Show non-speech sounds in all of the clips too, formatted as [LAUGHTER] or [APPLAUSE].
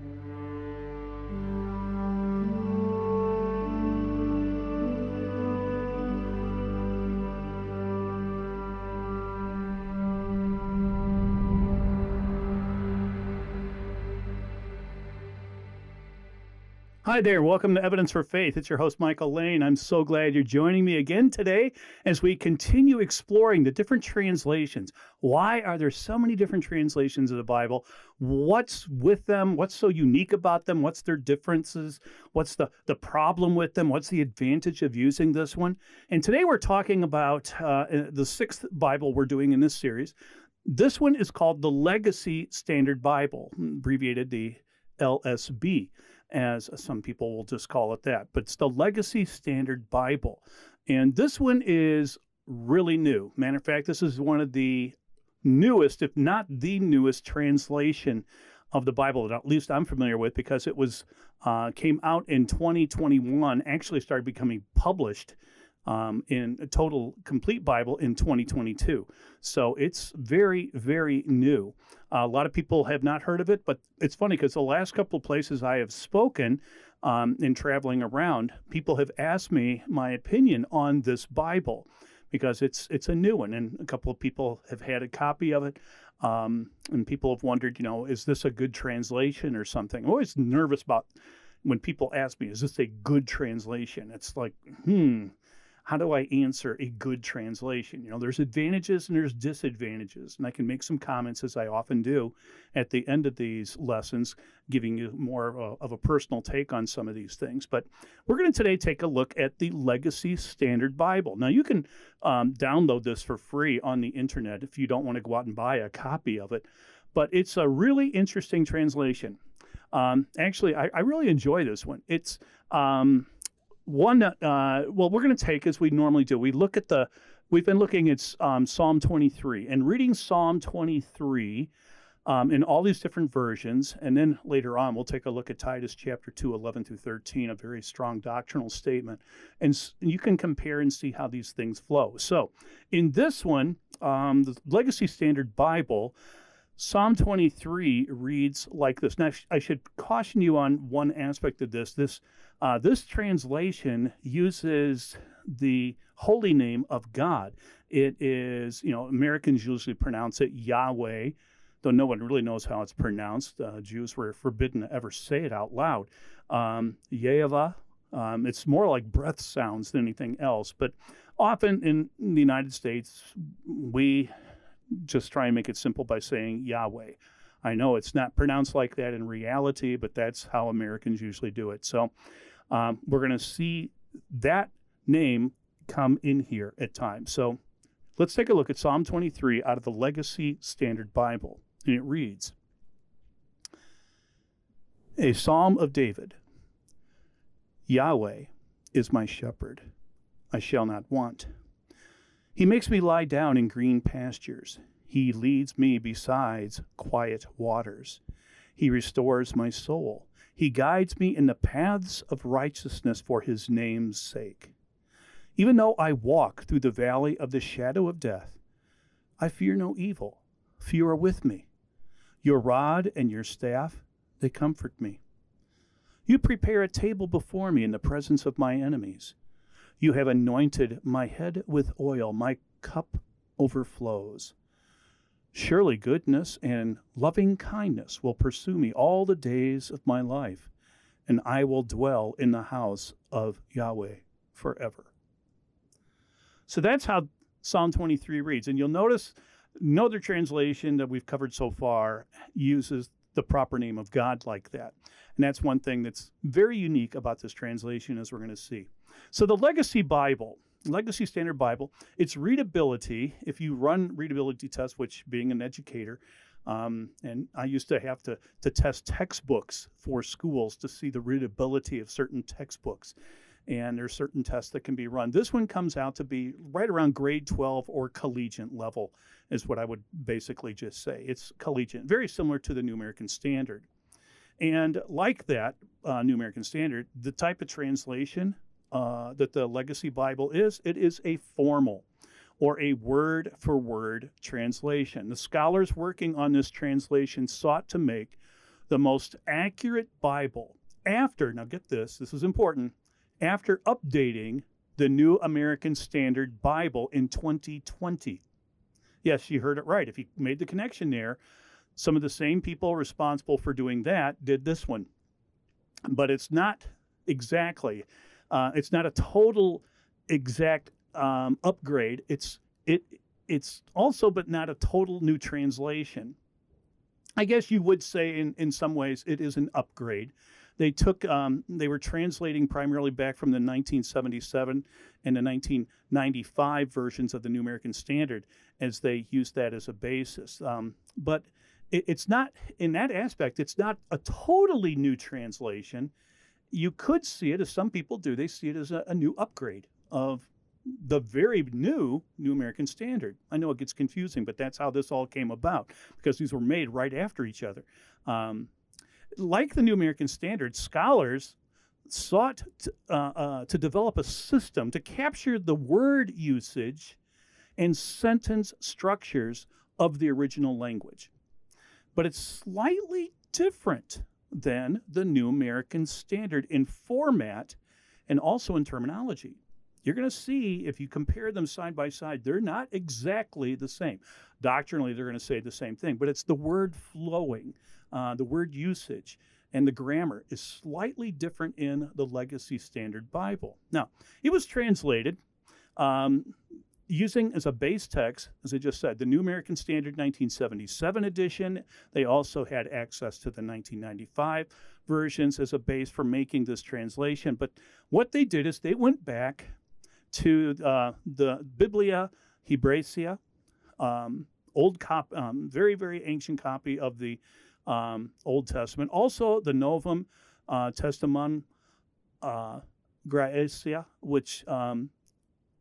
Thank you. Hi there. Welcome to Evidence for Faith. It's your host, Michael Lane. I'm so glad you're joining me again today as we continue exploring the different translations. Why are there so many different translations of the Bible? What's with them? What's so unique about them? What's their differences? What's the, the problem with them? What's the advantage of using this one? And today we're talking about uh, the sixth Bible we're doing in this series. This one is called the Legacy Standard Bible, abbreviated the LSB as some people will just call it that. But it's the Legacy Standard Bible. And this one is really new. Matter of fact, this is one of the newest, if not the newest, translation of the Bible that at least I'm familiar with because it was uh, came out in 2021. Actually, started becoming published um, in a total complete Bible in 2022. So it's very, very new. Uh, a lot of people have not heard of it, but it's funny because the last couple of places I have spoken um, in traveling around, people have asked me my opinion on this Bible because it's it's a new one, and a couple of people have had a copy of it. Um, and people have wondered, you know, is this a good translation or something? I'm always nervous about when people ask me, is this a good translation? It's like, hmm, how do I answer a good translation? You know, there's advantages and there's disadvantages. And I can make some comments, as I often do, at the end of these lessons, giving you more of a, of a personal take on some of these things. But we're going to today take a look at the Legacy Standard Bible. Now, you can um, download this for free on the internet if you don't want to go out and buy a copy of it. But it's a really interesting translation. Um, actually, I, I, really enjoy this one. It's um, one, uh, well, we're going to take as we normally do. We look at the, we've been looking at um, Psalm 23 and reading Psalm 23 um, in all these different versions. And then later on, we'll take a look at Titus chapter 2, 11 through 13, a very strong doctrinal statement. And you can compare and see how these things flow. So in this one, um, the Legacy Standard Bible, Psalm 23 reads like this. Now, I should caution you on one aspect of this. This uh, this translation uses the holy name of God. It is, you know, Americans usually pronounce it Yahweh, though no one really knows how it's pronounced. Uh, Jews were forbidden to ever say it out loud. Um, Yehovah, um, it's more like breath sounds than anything else. But often in the United States, we just try and make it simple by saying Yahweh. I know it's not pronounced like that in reality, but that's how Americans usually do it. So um, we're going to see that name come in here at times. So let's take a look at Psalm 23 out of the Legacy Standard Bible. And it reads A Psalm of David Yahweh is my shepherd, I shall not want. He makes me lie down in green pastures. He leads me beside quiet waters. He restores my soul. He guides me in the paths of righteousness for his name's sake. Even though I walk through the valley of the shadow of death, I fear no evil, for you are with me. Your rod and your staff, they comfort me. You prepare a table before me in the presence of my enemies. You have anointed my head with oil, my cup overflows. Surely goodness and loving kindness will pursue me all the days of my life, and I will dwell in the house of Yahweh forever. So that's how Psalm 23 reads. And you'll notice no other translation that we've covered so far uses the proper name of God like that. And that's one thing that's very unique about this translation, as we're going to see. So, the Legacy Bible, Legacy Standard Bible, its readability, if you run readability tests, which being an educator, um, and I used to have to, to test textbooks for schools to see the readability of certain textbooks. And there's certain tests that can be run. This one comes out to be right around grade 12 or collegiate level, is what I would basically just say. It's collegiate, very similar to the New American Standard. And like that uh, New American Standard, the type of translation uh, that the Legacy Bible is, it is a formal or a word for word translation. The scholars working on this translation sought to make the most accurate Bible after, now get this, this is important, after updating the New American Standard Bible in 2020. Yes, you heard it right. If you made the connection there, some of the same people responsible for doing that did this one. But it's not exactly, uh, it's not a total exact um, upgrade. It's it it's also, but not a total new translation. I guess you would say in, in some ways it is an upgrade. They took, um, they were translating primarily back from the 1977 and the 1995 versions of the New American Standard as they used that as a basis. Um, but it, it's not, in that aspect, it's not a totally new translation. You could see it, as some people do, they see it as a, a new upgrade of the very new New American Standard. I know it gets confusing, but that's how this all came about because these were made right after each other. Um, like the New American Standard, scholars sought to, uh, uh, to develop a system to capture the word usage and sentence structures of the original language. But it's slightly different than the New American Standard in format and also in terminology you're going to see if you compare them side by side, they're not exactly the same. Doctrinally, they're going to say the same thing, but it's the word flowing, uh, the word usage, and the grammar is slightly different in the Legacy Standard Bible. Now, it was translated um, using as a base text, as I just said, the New American Standard 1977 edition. They also had access to the 1995 versions as a base for making this translation. But what they did is they went back to uh, the Biblia Hebraica, um, old cop, um, very very ancient copy of the um, Old Testament. Also the Novum uh, Testament uh, Graecia, which um,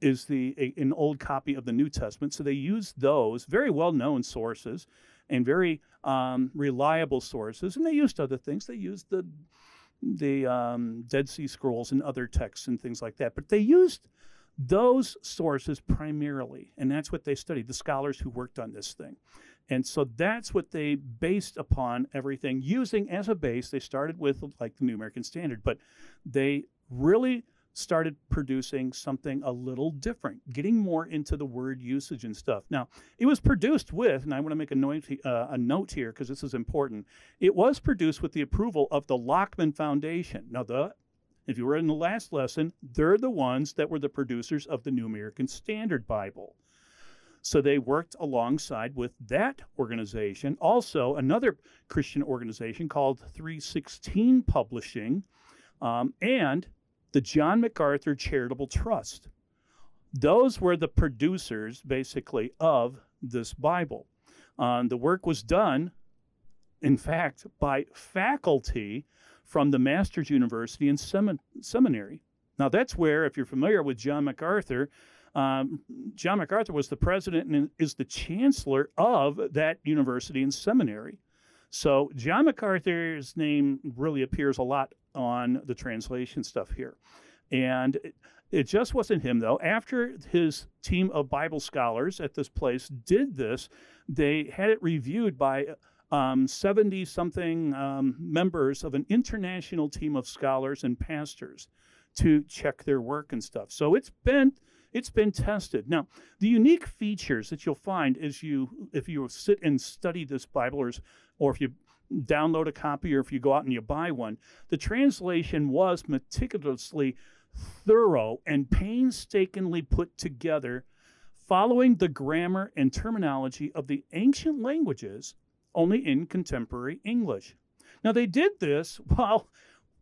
is the a, an old copy of the New Testament. So they use those very well known sources and very um, reliable sources, and they used other things. They used the the um, Dead Sea Scrolls and other texts and things like that. But they used those sources primarily, and that's what they studied, the scholars who worked on this thing. And so that's what they based upon everything using as a base. They started with like the New American Standard, but they really started producing something a little different, getting more into the word usage and stuff. Now, it was produced with, and I want to make a note, uh, a note here because this is important. It was produced with the approval of the Lockman Foundation. Now, the if you were in the last lesson, they're the ones that were the producers of the New American Standard Bible. So they worked alongside with that organization. Also, another Christian organization called 316 Publishing um, and the John MacArthur Charitable Trust. Those were the producers, basically, of this Bible. Um, the work was done, in fact, by faculty from the Master's University and Semin- Seminary. Now, that's where, if you're familiar with John MacArthur, um, John MacArthur was the president and is the chancellor of that university and seminary. So, John MacArthur's name really appears a lot on the translation stuff here. And it, just wasn't him, though. After his team of Bible scholars at this place did this, they had it reviewed by 70 um, something um, members of an international team of scholars and pastors to check their work and stuff. So it's been it's been tested. Now, the unique features that you'll find as you if you sit and study this Bible or, or if you download a copy or if you go out and you buy one, the translation was meticulously thorough and painstakingly put together following the grammar and terminology of the ancient languages only in contemporary English. Now, they did this [LAUGHS] while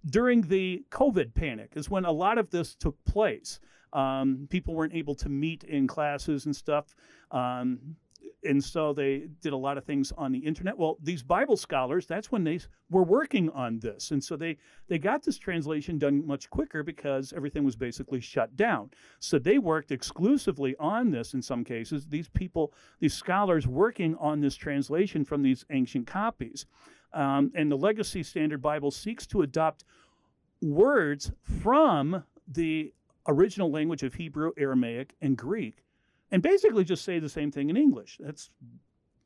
during the COVID panic, is when a lot of this took place. Um, people weren't able to meet in classes and stuff. Um, and so they did a lot of things on the internet. Well, these Bible scholars, that's when they were working on this. And so they, they got this translation done much quicker because everything was basically shut down. So they worked exclusively on this in some cases, these people, these scholars working on this translation from these ancient copies. Um, and the Legacy Standard Bible seeks to adopt words from the original language of Hebrew, Aramaic, and Greek and basically just say the same thing in English. That's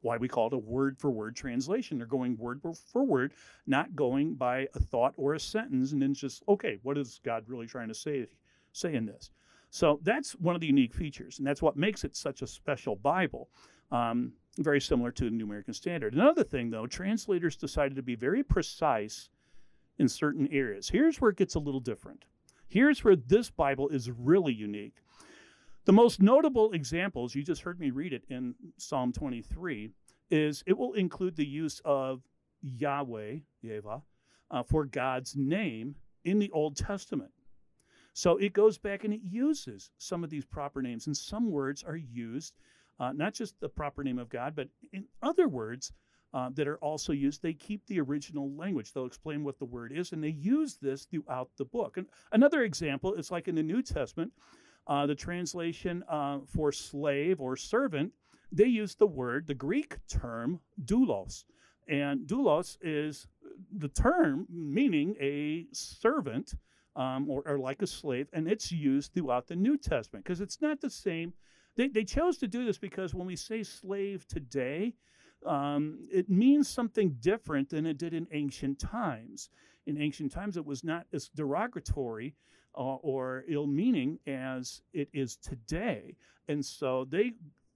why we call it a word for word translation. They're going word for word, not going by a thought or a sentence and then just, okay, what is God really trying to say, say in this? So that's one of the unique features, and that's what makes it such a special Bible. Um, very similar to the New American Standard. Another thing, though, translators decided to be very precise in certain areas. Here's where it gets a little different. Here's where this Bible is really unique. The most notable examples, you just heard me read it in Psalm 23, is it will include the use of Yahweh, Yeva, uh, for God's name in the Old Testament. So it goes back and it uses some of these proper names, and some words are used, uh, not just the proper name of God, but in other words uh, that are also used. They keep the original language. They'll explain what the word is, and they use this throughout the book. And another example is like in the New Testament, uh, the translation uh, for slave or servant, they use the word, the Greek term, doulos. And doulos is the term meaning a servant um, or, or, like a slave, and it's used throughout the New Testament because it's not the same. They, they chose to do this because when we say slave today, um, it means something different than it did in ancient times. In ancient times, it was not as derogatory uh, or ill meaning as it is today. And so they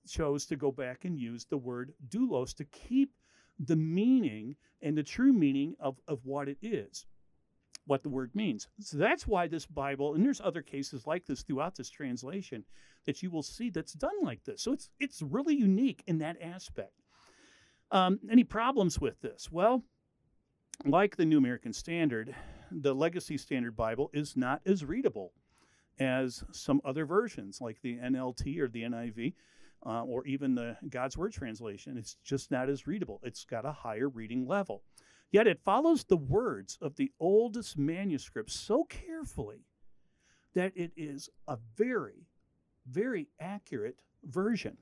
chose to go back and use the word doulos to keep the meaning and the true meaning of, of what it is, what the word means. So that's why this Bible, and there's other cases like this throughout this translation that you will see that's done like this. So it's it's really unique in that aspect. Um, any problems with this? Well, like the New American Standard, the Legacy Standard Bible is not as readable as some other versions, like the NLT or the NIV, uh, or even the God's Word translation. It's just not as readable. It's got a higher reading level. Yet it follows the words of the oldest manuscript so carefully that it is a very, very accurate version.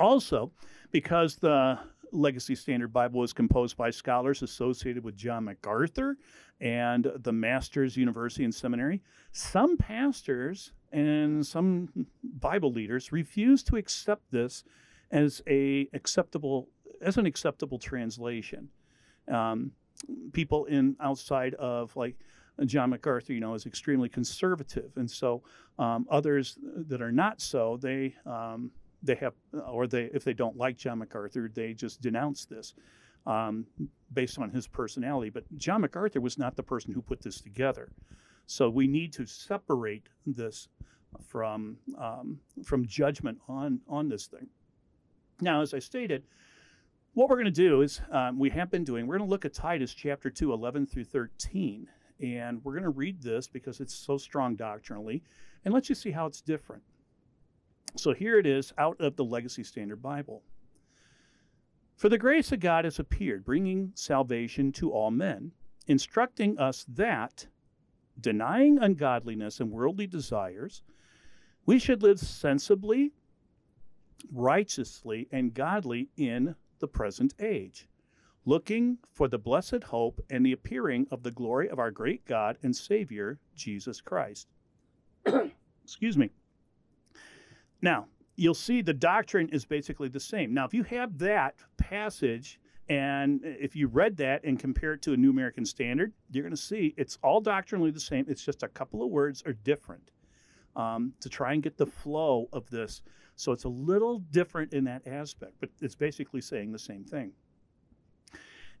Also, because the Legacy Standard Bible was composed by scholars associated with John MacArthur and the Masters University and Seminary, some pastors and some Bible leaders refused to accept this as a acceptable as an acceptable translation. Um, people in outside of like John MacArthur, you know, is extremely conservative, and so um, others that are not so, they um, they have, or they, if they don't like John MacArthur, they just denounce this um, based on his personality. But John MacArthur was not the person who put this together. So we need to separate this from um, from judgment on on this thing. Now, as I stated, what we're going to do is um, we have been doing. We're going to look at Titus chapter 2, 11 through 13, and we're going to read this because it's so strong doctrinally, and let you see how it's different. So here it is out of the Legacy Standard Bible. For the grace of God has appeared, bringing salvation to all men, instructing us that, denying ungodliness and worldly desires, we should live sensibly, righteously, and godly in the present age, looking for the blessed hope and the appearing of the glory of our great God and Savior, Jesus Christ. [COUGHS] Excuse me. Now, you'll see the doctrine is basically the same. Now, if you have that passage and if you read that and compare it to a New American Standard, you're going to see it's all doctrinally the same. It's just a couple of words are different um, to try and get the flow of this. So it's a little different in that aspect, but it's basically saying the same thing.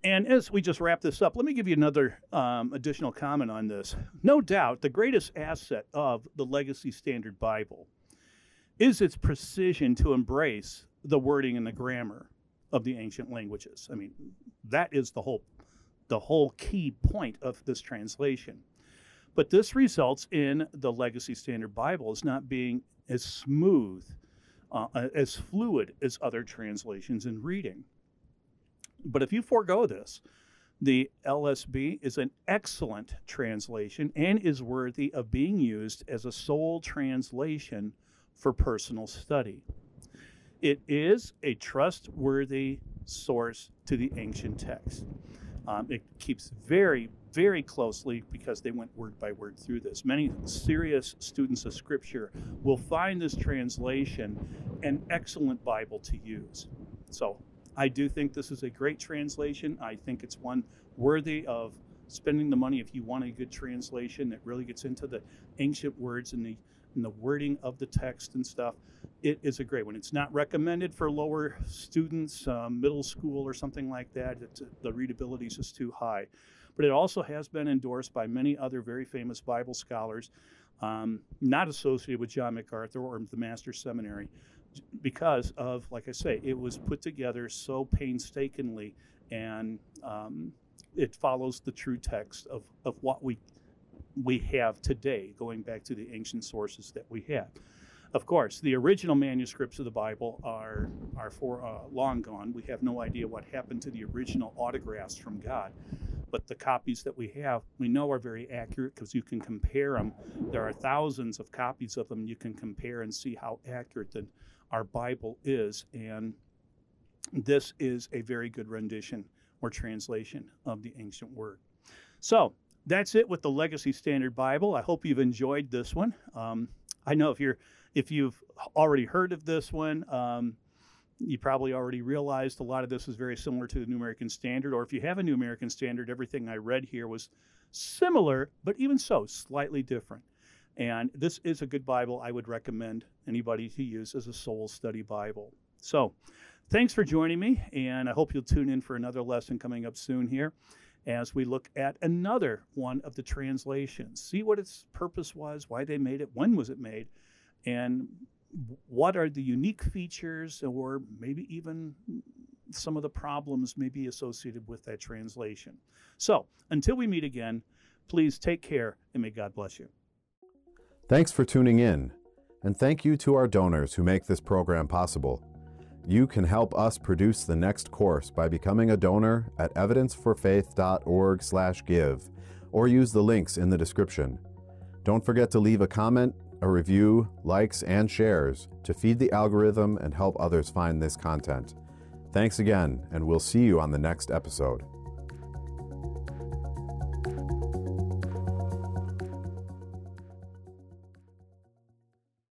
And as we just wrap this up, let me give you another um, additional comment on this. No doubt, the greatest asset of the Legacy Standard Bible is its precision to embrace the wording and the grammar of the ancient languages. I mean, that is the whole the whole key point of this translation. But this results in the Legacy Standard Bible as not being as smooth, uh, as fluid as other translations in reading. But if you forego this, the LSB is an excellent translation and is worthy of being used as a sole translation for personal study. It is a trustworthy source to the ancient text. Um, it keeps very, very closely because they went word by word through this. Many serious students of Scripture will find this translation an excellent Bible to use. So I do think this is a great translation. I think it's one worthy of spending the money if you want a good translation that really gets into the ancient words and the and the wording of the text and stuff. It is a great one. It's not recommended for lower students, um, middle school or something like that. It's, the readability is just too high. But it also has been endorsed by many other very famous Bible scholars, um, not associated with John MacArthur or the Master's Seminary, because of, like I say, it was put together so painstakingly and um, it follows the true text of, of what we we have today, going back to the ancient sources that we have. Of course, the original manuscripts of the Bible are are for uh, long gone. We have no idea what happened to the original autographs from God, but the copies that we have, we know are very accurate because you can compare them. There are thousands of copies of them. You can compare and see how accurate the, our Bible is, and this is a very good rendition or translation of the ancient word. So that's it with the Legacy Standard Bible. I hope you've enjoyed this one. Um, I know if you're if you've already heard of this one, um, you probably already realized a lot of this is very similar to the New American Standard. Or if you have a New American Standard, everything I read here was similar, but even so, slightly different. And this is a good Bible I would recommend anybody to use as a sole study Bible. So, thanks for joining me, and I hope you'll tune in for another lesson coming up soon here as we look at another one of the translations. See what its purpose was, why they made it, when was it made, and what are the unique features or maybe even some of the problems maybe associated with that translation. So, until we meet again, please take care and may God bless you. Thanks for tuning in, and thank you to our donors who make this program possible. You can help us produce the next course by becoming a donor at evidenceforfaith.org/give or use the links in the description. Don't forget to leave a comment, a review, likes, and shares to feed the algorithm and help others find this content. Thanks again, and we'll see you on the next episode.